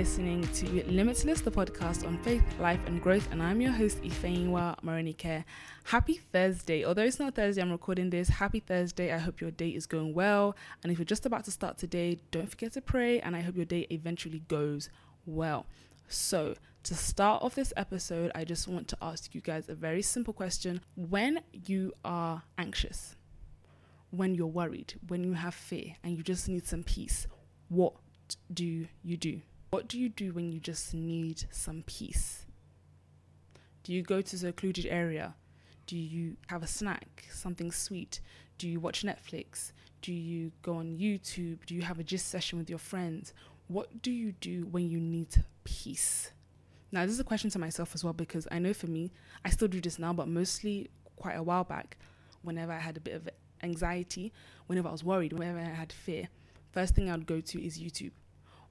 listening to Limitless, the podcast on faith, life, and growth. And I'm your host, Ifeanyiwa Morenike. Happy Thursday. Although it's not Thursday, I'm recording this. Happy Thursday. I hope your day is going well. And if you're just about to start today, don't forget to pray. And I hope your day eventually goes well. So, to start off this episode, I just want to ask you guys a very simple question. When you are anxious, when you're worried, when you have fear, and you just need some peace, what do you do? What do you do when you just need some peace? Do you go to a secluded area? Do you have a snack, something sweet? Do you watch Netflix? Do you go on YouTube? Do you have a gist session with your friends? What do you do when you need peace? Now, this is a question to myself as well because I know for me, I still do this now, but mostly quite a while back, whenever I had a bit of anxiety, whenever I was worried, whenever I had fear, first thing I would go to is YouTube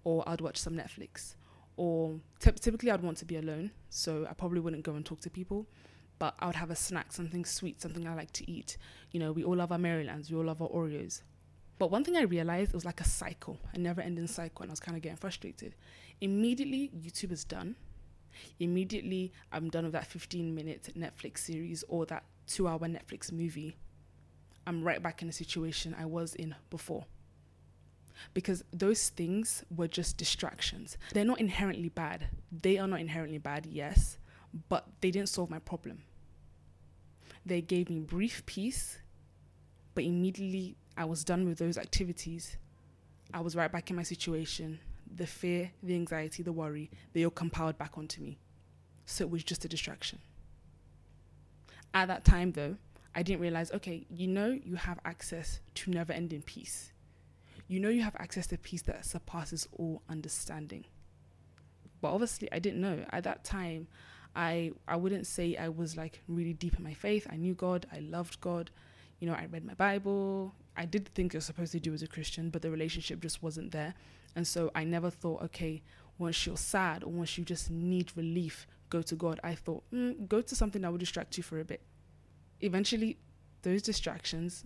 or I'd watch some Netflix. Or typically, I'd want to be alone, so I probably wouldn't go and talk to people. But I would have a snack, something sweet, something I like to eat. You know, we all love our Marylands, we all love our Oreos. But one thing I realized it was like a cycle, a never ending cycle, and I was kind of getting frustrated. Immediately, YouTube is done. Immediately, I'm done with that 15 minute Netflix series or that two hour Netflix movie. I'm right back in the situation I was in before because those things were just distractions. They're not inherently bad. They are not inherently bad, yes, but they didn't solve my problem. They gave me brief peace, but immediately I was done with those activities. I was right back in my situation. The fear, the anxiety, the worry, they all compiled back onto me. So it was just a distraction. At that time, though, I didn't realize okay, you know, you have access to never ending peace you know you have access to peace that surpasses all understanding. But obviously, I didn't know at that time. I I wouldn't say I was like really deep in my faith. I knew God. I loved God. You know, I read my Bible. I did the things you're supposed to do as a Christian, but the relationship just wasn't there. And so I never thought, okay, once you're sad or once you just need relief, go to God. I thought, mm, go to something that will distract you for a bit. Eventually, those distractions,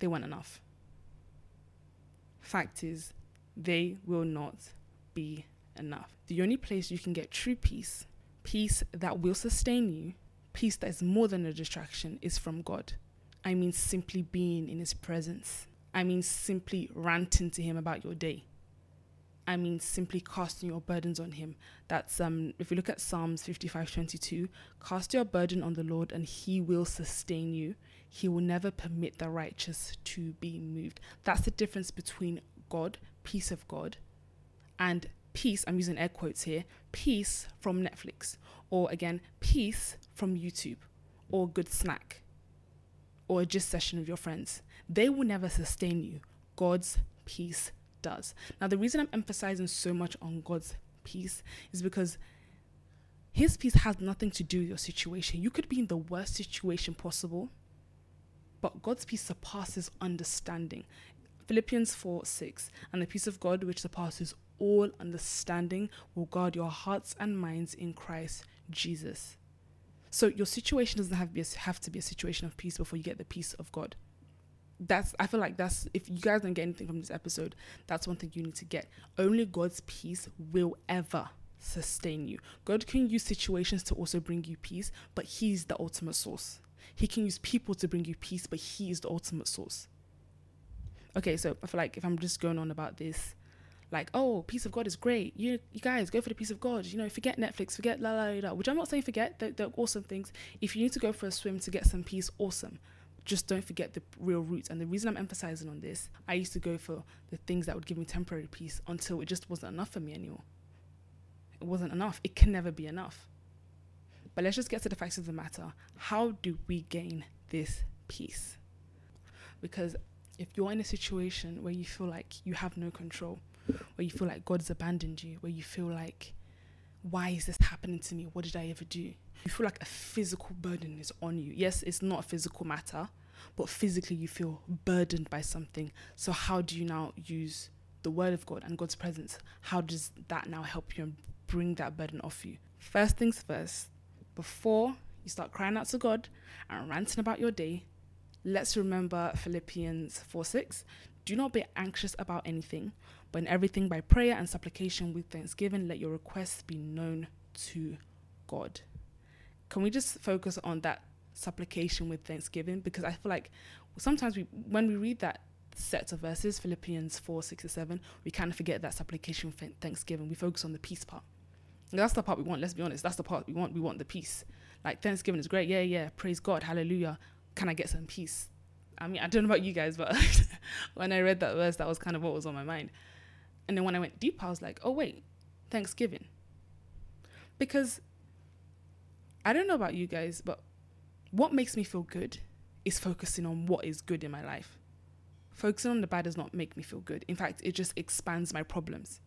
they weren't enough fact is, they will not be enough. The only place you can get true peace, peace that will sustain you, peace that is more than a distraction, is from God. I mean, simply being in His presence. I mean, simply ranting to Him about your day. I mean, simply casting your burdens on Him. That's um, if you look at Psalms 55 22, cast your burden on the Lord and He will sustain you. He will never permit the righteous to be moved. That's the difference between God, peace of God, and peace, I'm using air quotes here, peace from Netflix, or again, peace from YouTube, or good snack, or a gist session with your friends. They will never sustain you. God's peace does. Now, the reason I'm emphasizing so much on God's peace is because his peace has nothing to do with your situation. You could be in the worst situation possible but God's peace surpasses understanding. Philippians 4 6. And the peace of God, which surpasses all understanding, will guard your hearts and minds in Christ Jesus. So your situation doesn't have, be a, have to be a situation of peace before you get the peace of God. That's I feel like that's if you guys don't get anything from this episode, that's one thing you need to get. Only God's peace will ever sustain you. God can use situations to also bring you peace, but He's the ultimate source. He can use people to bring you peace, but He is the ultimate source. Okay, so I feel like if I'm just going on about this, like, oh, peace of God is great. You you guys go for the peace of God. You know, forget Netflix, forget la la la. Which I'm not saying forget. They're, they're awesome things. If you need to go for a swim to get some peace, awesome. Just don't forget the real roots. And the reason I'm emphasizing on this, I used to go for the things that would give me temporary peace until it just wasn't enough for me anymore. It wasn't enough. It can never be enough. But let's just get to the facts of the matter. How do we gain this peace? Because if you're in a situation where you feel like you have no control, where you feel like God's abandoned you, where you feel like, why is this happening to me? What did I ever do? You feel like a physical burden is on you. Yes, it's not a physical matter, but physically you feel burdened by something. So, how do you now use the word of God and God's presence? How does that now help you and bring that burden off you? First things first, before you start crying out to God and ranting about your day, let's remember Philippians 4 6. Do not be anxious about anything, but in everything by prayer and supplication with thanksgiving, let your requests be known to God. Can we just focus on that supplication with thanksgiving? Because I feel like sometimes we, when we read that set of verses, Philippians 4, 6 to 7, we kind of forget that supplication with thanksgiving. We focus on the peace part. That's the part we want, let's be honest. That's the part we want. We want the peace. Like Thanksgiving is great. Yeah, yeah. Praise God. Hallelujah. Can I get some peace? I mean, I don't know about you guys, but when I read that verse, that was kind of what was on my mind. And then when I went deep, I was like, oh, wait, Thanksgiving. Because I don't know about you guys, but what makes me feel good is focusing on what is good in my life. Focusing on the bad does not make me feel good. In fact, it just expands my problems.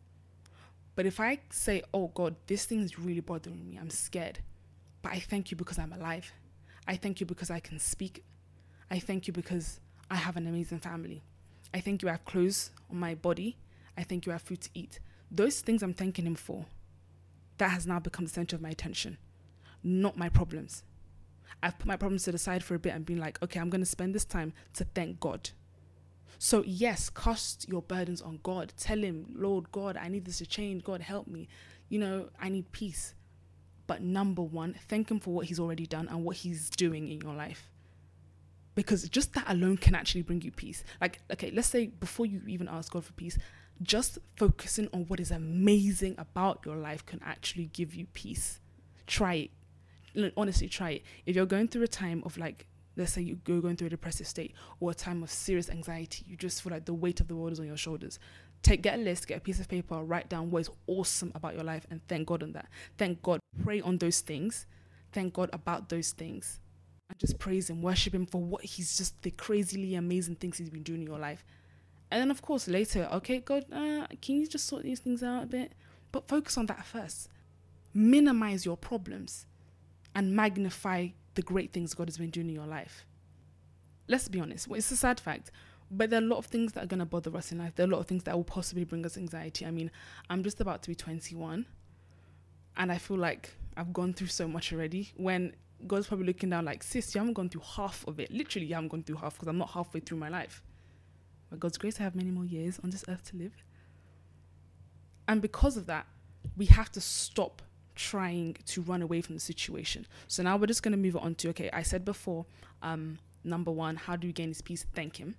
But if I say, oh God, this thing is really bothering me, I'm scared, but I thank you because I'm alive. I thank you because I can speak. I thank you because I have an amazing family. I thank you I have clothes on my body. I thank you I have food to eat. Those things I'm thanking Him for, that has now become the center of my attention, not my problems. I've put my problems to the side for a bit and been like, okay, I'm going to spend this time to thank God. So, yes, cast your burdens on God. Tell Him, Lord God, I need this to change. God, help me. You know, I need peace. But number one, thank Him for what He's already done and what He's doing in your life. Because just that alone can actually bring you peace. Like, okay, let's say before you even ask God for peace, just focusing on what is amazing about your life can actually give you peace. Try it. Honestly, try it. If you're going through a time of like, let's say you're going through a depressive state or a time of serious anxiety, you just feel like the weight of the world is on your shoulders. Take get a list get a piece of paper write down what is awesome about your life and thank god on that. Thank god. Pray on those things. Thank god about those things. And just praise him worship him for what he's just the crazily amazing things he's been doing in your life. And then of course later okay god uh, can you just sort these things out a bit? But focus on that first. Minimize your problems and magnify the great things god has been doing in your life let's be honest well, it's a sad fact but there are a lot of things that are going to bother us in life. There are a lot of things that will possibly bring us anxiety. I mean, I'm just about to be 21 and I feel like I've gone through so much already when God's probably looking down like, sis, you haven't gone through half of it. Literally, you haven't gone through half because I'm not halfway through my life. But God's grace, I have many more years on this earth to live. And because of that, we have to stop trying to run away from the situation. So now we're just going to move on to okay, I said before, um, number one, how do you gain this peace? Thank Him.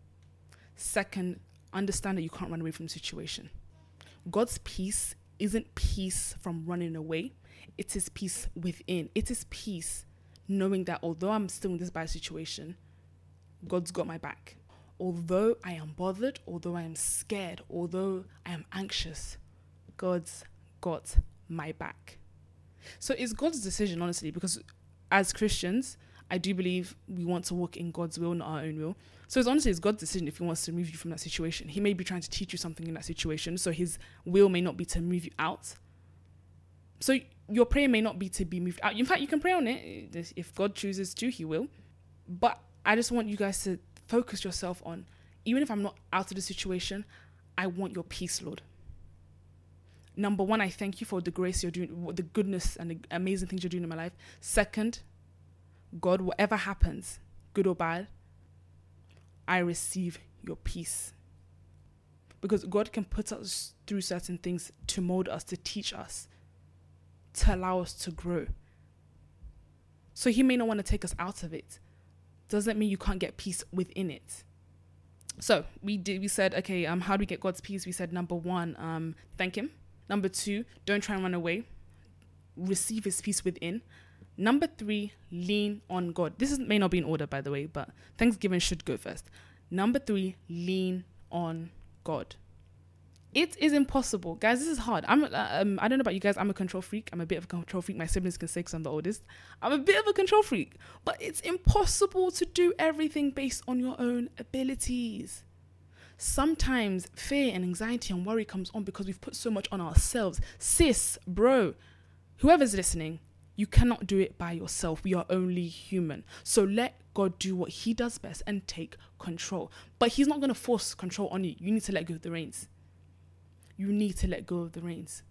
Second, understand that you can't run away from the situation. God's peace isn't peace from running away, it is peace within. It is peace knowing that although I'm still in this bad situation, God's got my back. Although I am bothered, although I am scared, although I am anxious, God's got my back. So it's God's decision, honestly, because as Christians, I do believe we want to walk in God's will, not our own will. So it's honestly it's God's decision if He wants to remove you from that situation. He may be trying to teach you something in that situation, so His will may not be to move you out. So your prayer may not be to be moved out. In fact, you can pray on it if God chooses to, He will. But I just want you guys to focus yourself on, even if I'm not out of the situation, I want your peace, Lord. Number one, I thank you for the grace you're doing, the goodness and the amazing things you're doing in my life. Second, God, whatever happens, good or bad, I receive your peace. Because God can put us through certain things to mold us, to teach us, to allow us to grow. So He may not want to take us out of it. Doesn't mean you can't get peace within it. So we did. We said, okay, um, how do we get God's peace? We said number one, um, thank Him. Number two, don't try and run away. Receive His peace within. Number three, lean on God. This is, may not be in order, by the way, but Thanksgiving should go first. Number three, lean on God. It is impossible, guys. This is hard. I'm. Uh, um, I don't know about you guys. I'm a control freak. I'm a bit of a control freak. My siblings can say because I'm the oldest. I'm a bit of a control freak, but it's impossible to do everything based on your own abilities. Sometimes fear and anxiety and worry comes on because we've put so much on ourselves. Sis, bro, whoever's listening, you cannot do it by yourself. We are only human. So let God do what He does best and take control. But He's not going to force control on you. You need to let go of the reins. You need to let go of the reins.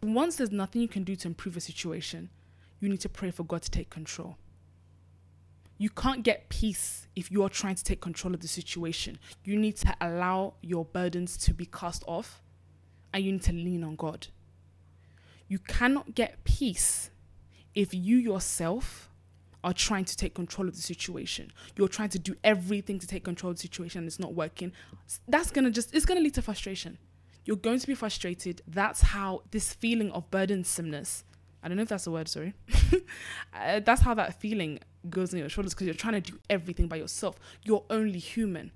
Once there's nothing you can do to improve a situation, you need to pray for God to take control. You can't get peace if you are trying to take control of the situation. You need to allow your burdens to be cast off and you need to lean on God. You cannot get peace if you yourself are trying to take control of the situation. You're trying to do everything to take control of the situation and it's not working. That's going to just, it's going to lead to frustration. You're going to be frustrated. That's how this feeling of burdensomeness, I don't know if that's a word, sorry. uh, that's how that feeling goes on your shoulders because you're trying to do everything by yourself. You're only human.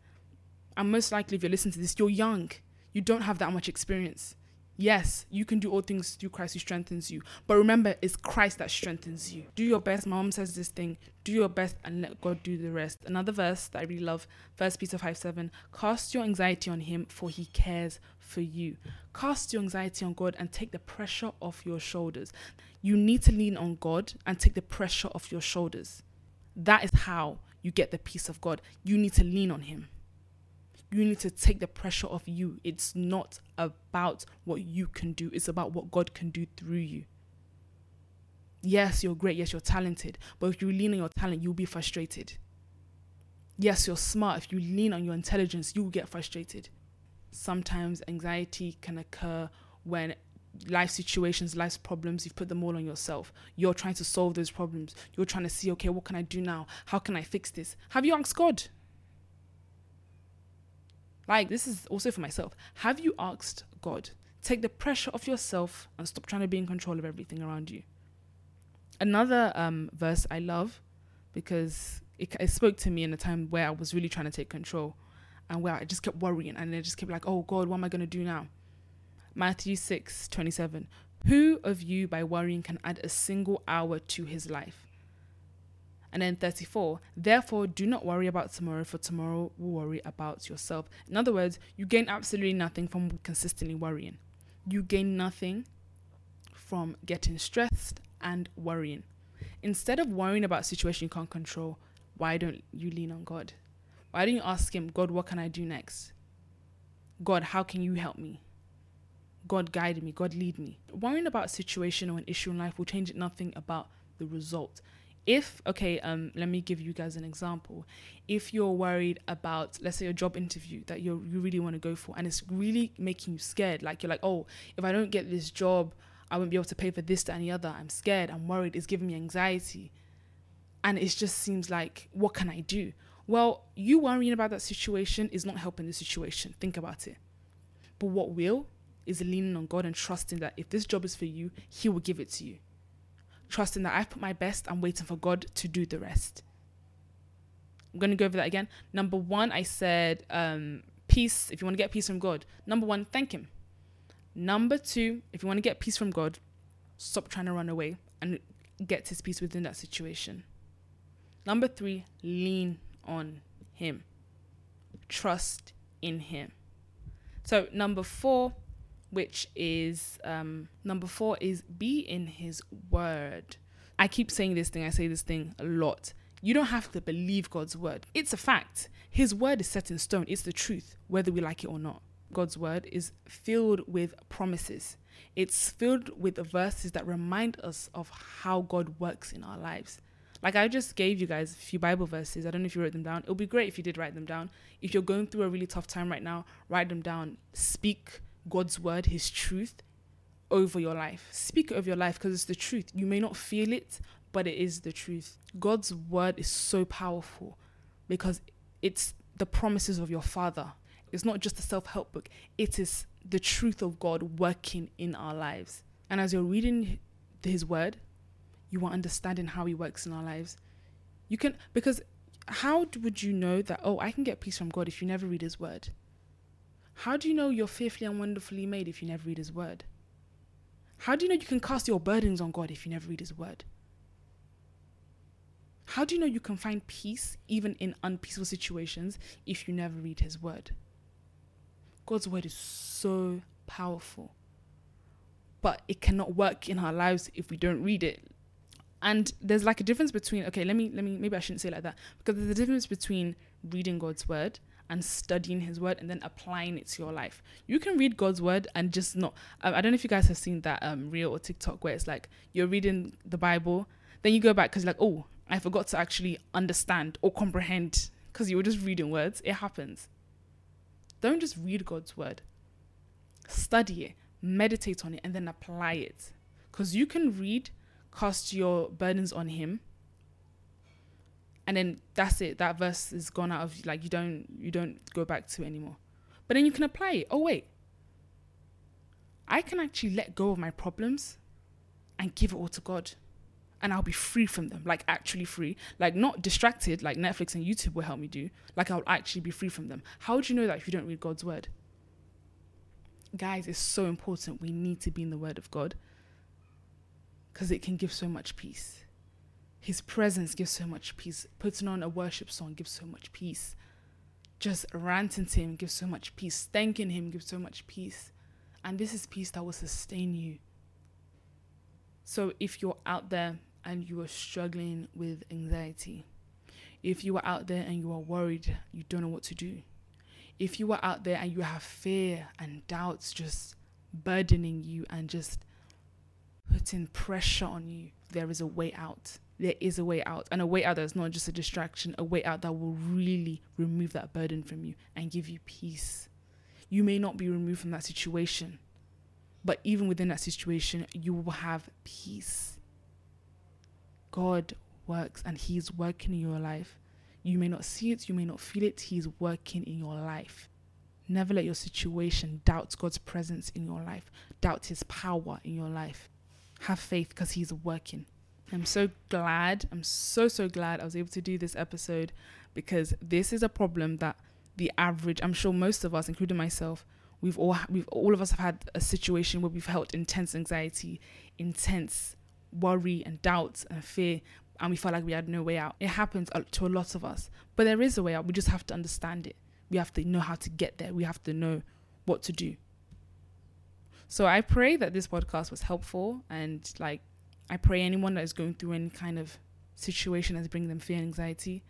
And most likely, if you're listening to this, you're young. You don't have that much experience. Yes, you can do all things through Christ who strengthens you. But remember, it's Christ that strengthens you. Do your best. My mom says this thing do your best and let God do the rest. Another verse that I really love, First Peter 5 7. Cast your anxiety on Him, for He cares for you. Cast your anxiety on God and take the pressure off your shoulders. You need to lean on God and take the pressure off your shoulders. That is how you get the peace of God. You need to lean on Him you need to take the pressure off you. It's not about what you can do, it's about what God can do through you. Yes, you're great. Yes, you're talented. But if you lean on your talent, you'll be frustrated. Yes, you're smart. If you lean on your intelligence, you'll get frustrated. Sometimes anxiety can occur when life situations, life's problems, you've put them all on yourself. You're trying to solve those problems. You're trying to see, okay, what can I do now? How can I fix this? Have you asked God? Like, this is also for myself. Have you asked God? Take the pressure off yourself and stop trying to be in control of everything around you. Another um, verse I love because it, it spoke to me in a time where I was really trying to take control and where I just kept worrying and I just kept like, oh God, what am I going to do now? Matthew 6 27. Who of you by worrying can add a single hour to his life? And then 34, therefore do not worry about tomorrow, for tomorrow will worry about yourself. In other words, you gain absolutely nothing from consistently worrying. You gain nothing from getting stressed and worrying. Instead of worrying about a situation you can't control, why don't you lean on God? Why don't you ask Him, God, what can I do next? God, how can you help me? God, guide me. God, lead me. Worrying about a situation or an issue in life will change nothing about the result. If okay um let me give you guys an example. If you're worried about let's say a job interview that you you really want to go for and it's really making you scared like you're like oh if i don't get this job i won't be able to pay for this that, and the other. I'm scared i'm worried it's giving me anxiety. And it just seems like what can i do? Well you worrying about that situation is not helping the situation. Think about it. But what will is leaning on god and trusting that if this job is for you he will give it to you trusting that I've put my best. I'm waiting for God to do the rest. I'm going to go over that again. Number one, I said um, peace. If you want to get peace from God, number one, thank Him. Number two, if you want to get peace from God, stop trying to run away and get His peace within that situation. Number three, lean on Him, trust in Him. So, number four, which is um, number four is be in his word. I keep saying this thing, I say this thing a lot. You don't have to believe God's word. It's a fact. His word is set in stone. It's the truth, whether we like it or not. God's word is filled with promises. It's filled with verses that remind us of how God works in our lives. Like I just gave you guys a few Bible verses. I don't know if you wrote them down. It would be great if you did write them down. If you're going through a really tough time right now, write them down. Speak God's word, His truth over your life. Speak over your life because it's the truth. You may not feel it, but it is the truth. God's word is so powerful because it's the promises of your Father. It's not just a self help book, it is the truth of God working in our lives. And as you're reading His word, you are understanding how He works in our lives. You can, because how would you know that, oh, I can get peace from God if you never read His word? How do you know you're fearfully and wonderfully made if you never read His word? How do you know you can cast your burdens on God if you never read His word? How do you know you can find peace even in unpeaceful situations if you never read His word? God's word is so powerful, but it cannot work in our lives if we don't read it. And there's like a difference between okay, let me let me maybe I shouldn't say like that because there's a difference between reading God's word and studying his word and then applying it to your life. You can read God's word and just not. I don't know if you guys have seen that um, reel or TikTok where it's like you're reading the Bible, then you go back because like, oh, I forgot to actually understand or comprehend because you were just reading words. It happens. Don't just read God's word, study it, meditate on it, and then apply it. Because you can read, cast your burdens on Him, and then that's it. That verse is gone out of like you don't you don't go back to it anymore. But then you can apply it. Oh wait, I can actually let go of my problems and give it all to God. And I'll be free from them, like actually free, like not distracted, like Netflix and YouTube will help me do. Like I'll actually be free from them. How do you know that if you don't read God's word? Guys, it's so important. We need to be in the word of God because it can give so much peace. His presence gives so much peace. Putting on a worship song gives so much peace. Just ranting to Him gives so much peace. Thanking Him gives so much peace. And this is peace that will sustain you. So if you're out there and you are struggling with anxiety, if you are out there and you are worried, you don't know what to do, if you are out there and you have fear and doubts just burdening you and just putting pressure on you, there is a way out. There is a way out. And a way out that's not just a distraction, a way out that will really remove that burden from you and give you peace. You may not be removed from that situation, but even within that situation, you will have peace. God works and He's working in your life. You may not see it, you may not feel it, He's working in your life. Never let your situation doubt God's presence in your life, doubt His power in your life. Have faith because He's working. I'm so glad, I'm so, so glad I was able to do this episode because this is a problem that the average, I'm sure most of us, including myself, we've all we've all of us have had a situation where we've felt intense anxiety, intense worry and doubt and fear and we felt like we had no way out. It happens to a lot of us, but there is a way out. We just have to understand it. We have to know how to get there. We have to know what to do. So I pray that this podcast was helpful and like I pray anyone that is going through any kind of situation that's bringing them fear and anxiety,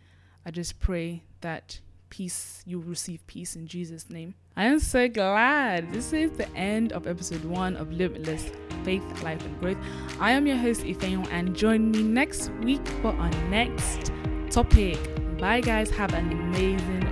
I just pray that peace, you receive peace in Jesus' name. I am so glad. This is the end of episode one of Limitless Faith, Life, and Growth. I am your host, Ifeanyi, and join me next week for our next topic. Bye, guys. Have an amazing